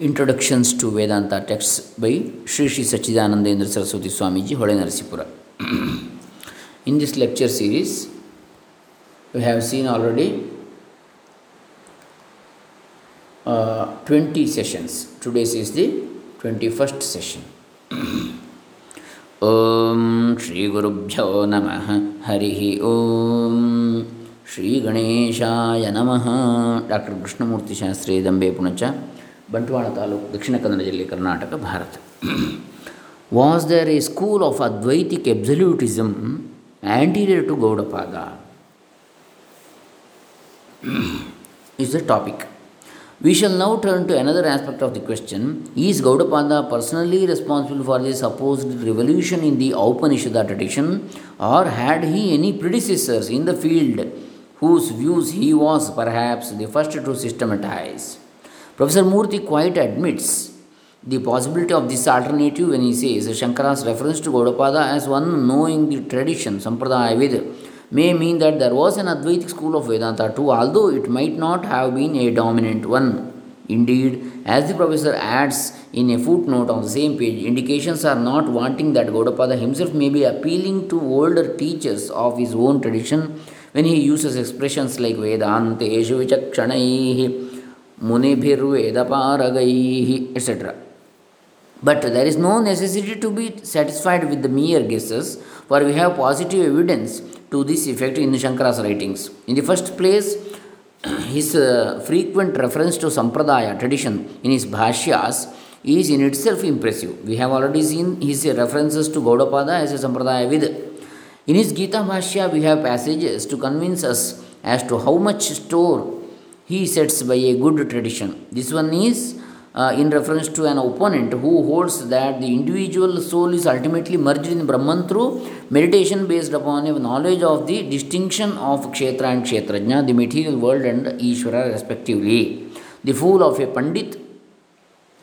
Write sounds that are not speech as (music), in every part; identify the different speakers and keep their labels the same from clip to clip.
Speaker 1: Introductions to Vedanta texts by Shri Shri Sacchidanandendra Saraswati Swamiji Hole Narasipura in this lecture series we have seen already twenty sessions today's is the twenty first session ಓಂ ಶ್ರೀ ಗುರುಭ್ಯೋ ನಮಃ ಹರಿ ಓಂ ಶ್ರೀ ಗಣೇಶಾಯ ನಮಃ doctor Krishnamurthy Shastri Dambe Punacha Bantwal taluk Dakshina Kannada ಜಿಲ್ಲೆ Karnataka Bharat was there A school of ಅದ್ವೈತಿಕ್ ಎಬ್ಸಲ್ಯೂಟಿಸಮ್ anterior to Gaudapada is the topic. We shall now turn to another aspect of the question Is Gaudapada personally responsible for the supposed revolution in the Upanishada tradition, or had he any predecessors in the field whose views he was perhaps the first to systematize? Professor Murthy quite admits the possibility of this alternative when he says Shankara's reference to Gaudapada as one knowing the tradition, Sampradaya Vid, may mean that there was an Advaitic school of Vedanta too, although it might not have been a dominant one. Indeed, as the professor adds in a footnote on the same page, indications are not wanting that Gaudapada himself may be appealing to older teachers of his own tradition when he uses expressions like Vedanta, Vedanteshu vichakshanaihi, munibhirvedapāragaihi, etc. But there is no necessity to be satisfied with the mere guesses, for we have positive evidence to this effect in Shankara's writings. In the first place, (clears throat) his uh, frequent reference to Sampradaya tradition in his Bhashyas is in itself impressive. We have already seen his references to Gaudapada as a Sampradaya Vid. In his Gita Bhashya, we have passages to convince us as to how much store he sets by a good tradition. This one is uh, in reference to an opponent who holds that the individual soul is ultimately merged in Brahman through meditation based upon a knowledge of the distinction of Kshetra and Kshetrajna, the material world and Ishvara respectively. The fool of a Pandit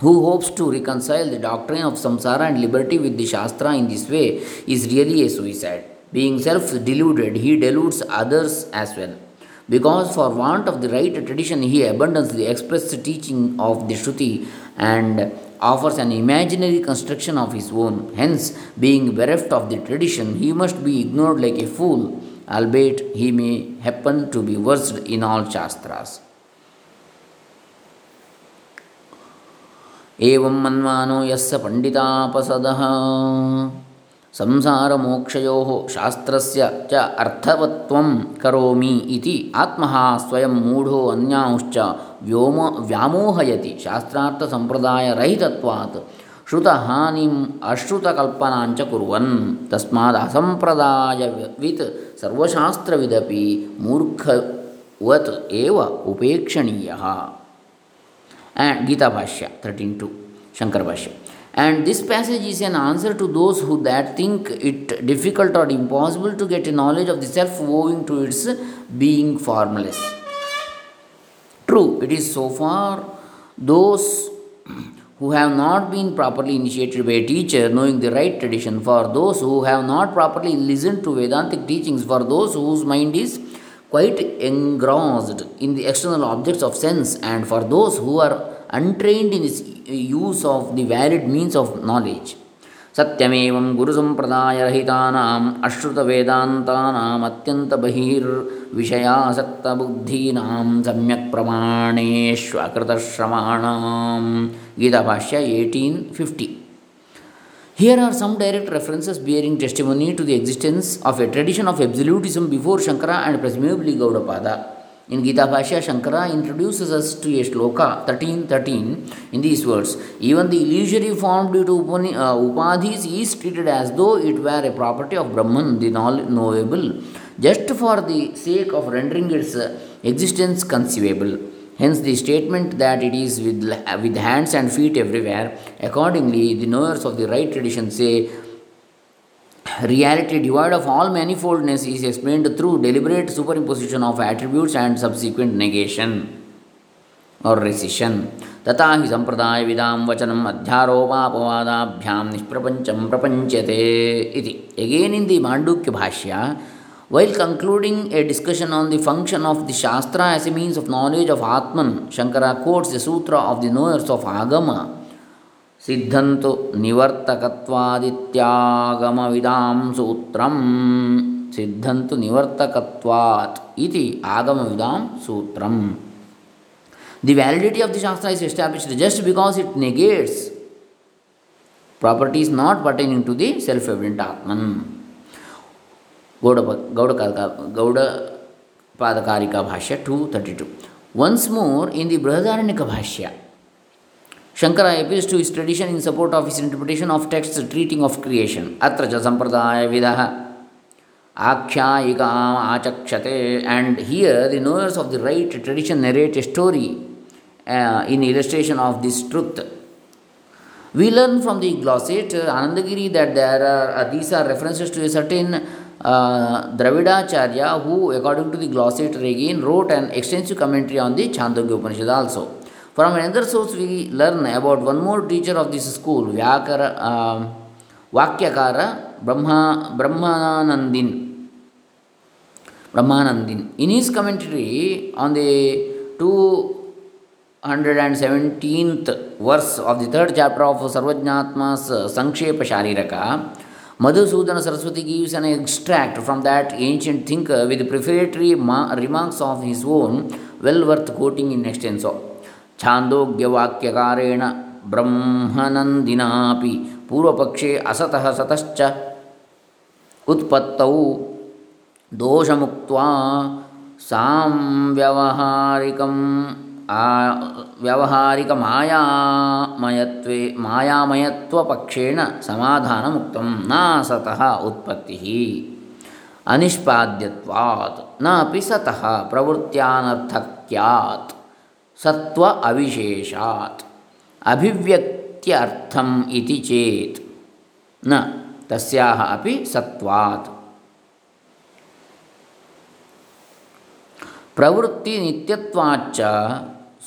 Speaker 1: who hopes to reconcile the doctrine of samsara and liberty with the Shastra in this way is really a suicide. Being self deluded, he deludes others as well because for want of the right tradition he abandons the express teaching of the Shruti and offers an imaginary construction of his own. Hence, being bereft of the tradition, he must be ignored like a fool, albeit he may happen to be versed in all Shastras. एवं मन्वानो यस्य पण्डितापसदः ಸಂಸಾರಮೋಕ್ಷಯೋ ಶಾಸ್ತ್ರಸ್ಯ ಚ ಅರ್ಥವತ್ವಂ ಕರೋಮಿ ಇತಿ ಆತ್ಮಃ ಸ್ವಯಂ ಮೂಢೋ ಅನ್ಯಾಂಶ್ಚ ವ್ಯೋಮ ವ್ಯಾಮೋಹಯತಿ ಶಾಸ್ತ್ರಾರ್ಥ ಸಂಪ್ರದಾಯ ರಹಿತತ್ವಾತ್ ಶ್ರುತಹಾನಿಂ ಅಶ್ರುತಕಲ್ಪನಾಂಚ ಕುರ್ವನ್ ತಸ್ಮಾದ ಅಸಂಪ್ರದಾಯವಿತ್ ಸರ್ವಶಾಸ್ತ್ರವಿದಪಿ ಮೂರ್ಖವತ್ ಏವ ಉಪೇಕ್ಷಣೀಯ. And ಗೀತಾಭಾಷ್ಯ thirteen two ಶಂಕರಭಾಷ್ಯ. And this passage is an answer to those who that think it difficult or impossible to get a knowledge of the self owing to its being formless. True, it is so far those who have not been properly initiated by a teacher knowing the right tradition, for those who have not properly listened to Vedantic teachings, for those whose mind is quite engrossed in the external objects of sense, and for those who are untrained in its use of the valid means of knowledge ಸತ್ಯಮೇವಂ ಗುರು ಸಂಪ್ರದಾಯರಹಿತಾನಾಂ ಅಶ್ರುತ ವೇದಾಂತಾನಾಂ ಅತ್ಯಂತ ಬಹಿರ್ ವಿಷಯಾಸಕ್ತ ಬುದ್ಧೀನಾಂ ಸಮ್ಯಕ್ ಪ್ರಮಾಣೇಶ್ವಕೃತಶ್ರಮಾಣಾಂ ಗೀತಾಭಾಷ್ಯ eighteen fifty Here are some direct references bearing testimony to the existence of a tradition of absolutism before Shankara and presumably Gaudapada. In Gita Bhashya, Shankara introduces us to a shloka 13.13 in these words. Even the illusory form due to upani, uh, upadhis is treated as though it were a property of Brahman, the knowable, just for the sake of rendering its uh, existence conceivable. Hence, the statement that it is with, with hands and feet everywhere. Accordingly, the knowers of the right tradition say reality devoid of all manifoldness is explained through deliberate superimposition of attributes and subsequent negation or rescission. तथा हि सम्प्रदायविदां वचनम् अध्यारोपापवादाभ्यां निष्प्रपञ्चं प्रपञ्चते इति again in the Mandukya भाष्या While concluding a discussion on the function of the Shastra as a means of knowledge of Atman, Shankara quotes the Sutra of the knowers of Agama. సిద్ధంతు నివర్తకత్వాదిత్యాగమ నివర్తకత్వాదిత్యాగమవిదాం సూత్రం. సిద్ధంతు నివర్తకత్వాత్ ఇది ఆగమ ఆగమవిదాం సూత్రం. The validity of the shastra is established just because it negates properties not pertaining to the self evident Atman Gauda Gauda Gauda Padakarika bhashya two thirty two once more in the Brihadaranyaka bhashya Shankara appeals to his tradition in support of his interpretation of texts treating of creation. Atra cha sampradaya vidaha achakshate. And here the knowers of the right tradition narrate a story uh, in illustration of this truth. We learn from the glossate uh, Anandagiri that there are uh, these are references to a certain uh, Dravidacharya who, according to the glossate again, wrote an extensive commentary on the Chandogya Upanishad also. From another source, we learn about one more teacher of this school, Vyakara, uh, Vakyakara Brahma, Brahmanandin. Brahmanandin. In his commentary on the 217th verse of the third chapter of Sarvajnatma's Sankshepa Shariraka, Madhusudana Saraswati gives an extract from that ancient thinker with prefatory ma- remarks of his own, well worth quoting in extenso. छान्दोग्यवाक्यकारेण ब्रह्मनन्दिनापि पूर्वपक्षे असतः सतश्च उत्पत्तौ दोषमुक्त्वा सांव्यवहारिकम् व्यावहारिकमायामयत्वे, मायामयत्वपक्षेण समाधानमुक्तं नासतः उत्पत्तिः। अनिष्पाद्यत्वात् न अपि सतः प्रवृत्त्यानर्थक्यात्। सत्व अविशेषात्। अभिव्यक्त्यर्थम् इति चेत् न तस्याः अपि सत्वात्। प्रवृत्तिनित्यत्वाच्च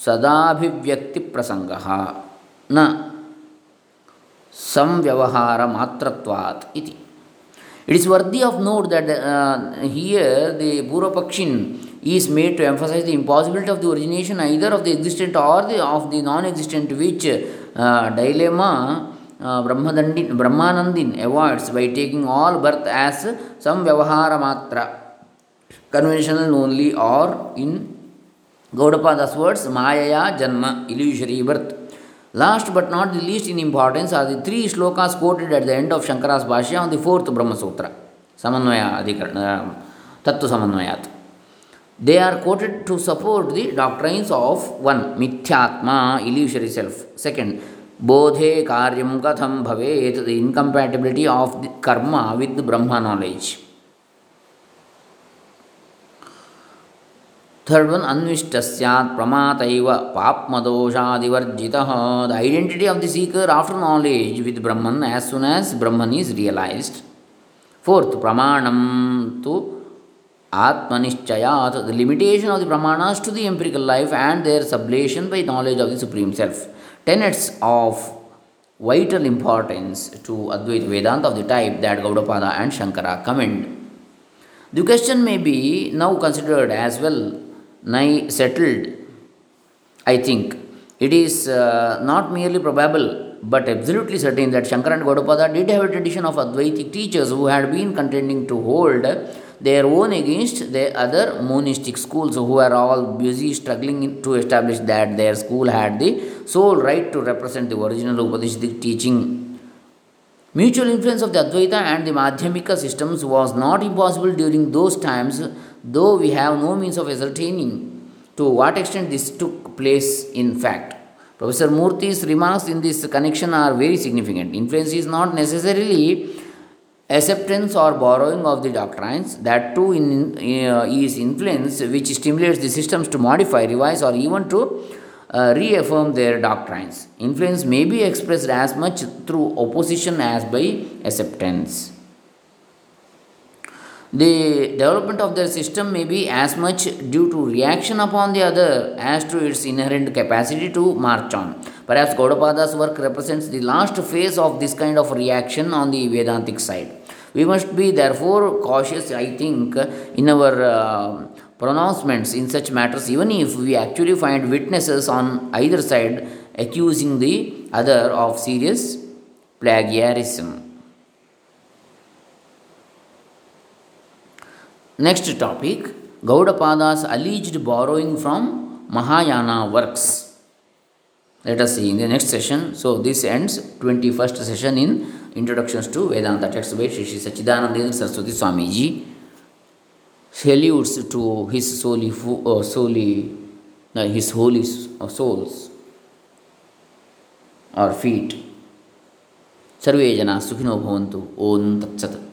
Speaker 1: सदाभिव्यक्तिप्रसङ्गः न संव्यवहारमात्रत्वात् इति। It is worthy of note that uh, here the Purvapakshin is made to emphasize the impossibility of the origination either of the existent or the, of the non-existent, which uh, dilemma uh, Brahmadandin, Brahmanandin avoids by taking all birth as some Vyavahara Matra, conventional only, or in Gaudapada's words, Mayaya Janma, illusory birth. Last but not the least in importance are the three shlokas quoted at the end of Shankara's Bhashya on the fourth Brahma Sutra, Samanvaya Adhikarana, um, Tattva Samanvayat. They are quoted to support the doctrines of one, Mithyatma, illusory self. Second, Bodhe Karyam Katham Bhavet, the incompatibility of karma with Brahma knowledge. Third one, Anvishtasyat Pramataiva Papmadosadivarjitah. The identity of the seeker after knowledge with Brahman as soon as Brahman is realized. Fourth, Pramanam to Atmanishchayat. The limitation of the Pramanas to the empirical life and their sublation by knowledge of the Supreme Self. Tenets of vital importance to Advaita Vedanta of the type that Gaudapada and Shankara commend. The question may be now considered as well nigh settled, I think. It is uh, not merely probable but absolutely certain that Shankara and Gaudapada did have a tradition of Advaitic teachers who had been contending to hold their own against the other monistic schools who were all busy struggling to establish that their school had the sole right to represent the original Upanishadic teaching. Mutual influence of the Advaita and the Madhyamika systems was not impossible during those times though we have no means of ascertaining to what extent this took place in fact. Professor Murthy's remarks in this connection are very significant. Influence is not necessarily acceptance or borrowing of the doctrines, that too in, uh, is influence which stimulates the systems to modify, revise, or even to uh, reaffirm their doctrines. Influence may be expressed as much through opposition as by acceptance. The development of their system may be as much due to reaction upon the other as to its inherent capacity to march on. Perhaps Gaudapada's work represents the last phase of this kind of reaction on the Vedantic side. We must be therefore cautious, I think, in our uh, pronouncements in such matters, even if we actually find witnesses on either side accusing the other of serious plagiarism. The next session. So, this ends 21st session in Introductions to Vedanta text by Sri Sachidanandendra Saraswati Swamiji. Salutes to his holy, uh, solely, uh, his holy uh, souls or feet. सर्वे जना सुखिनो तत्सत्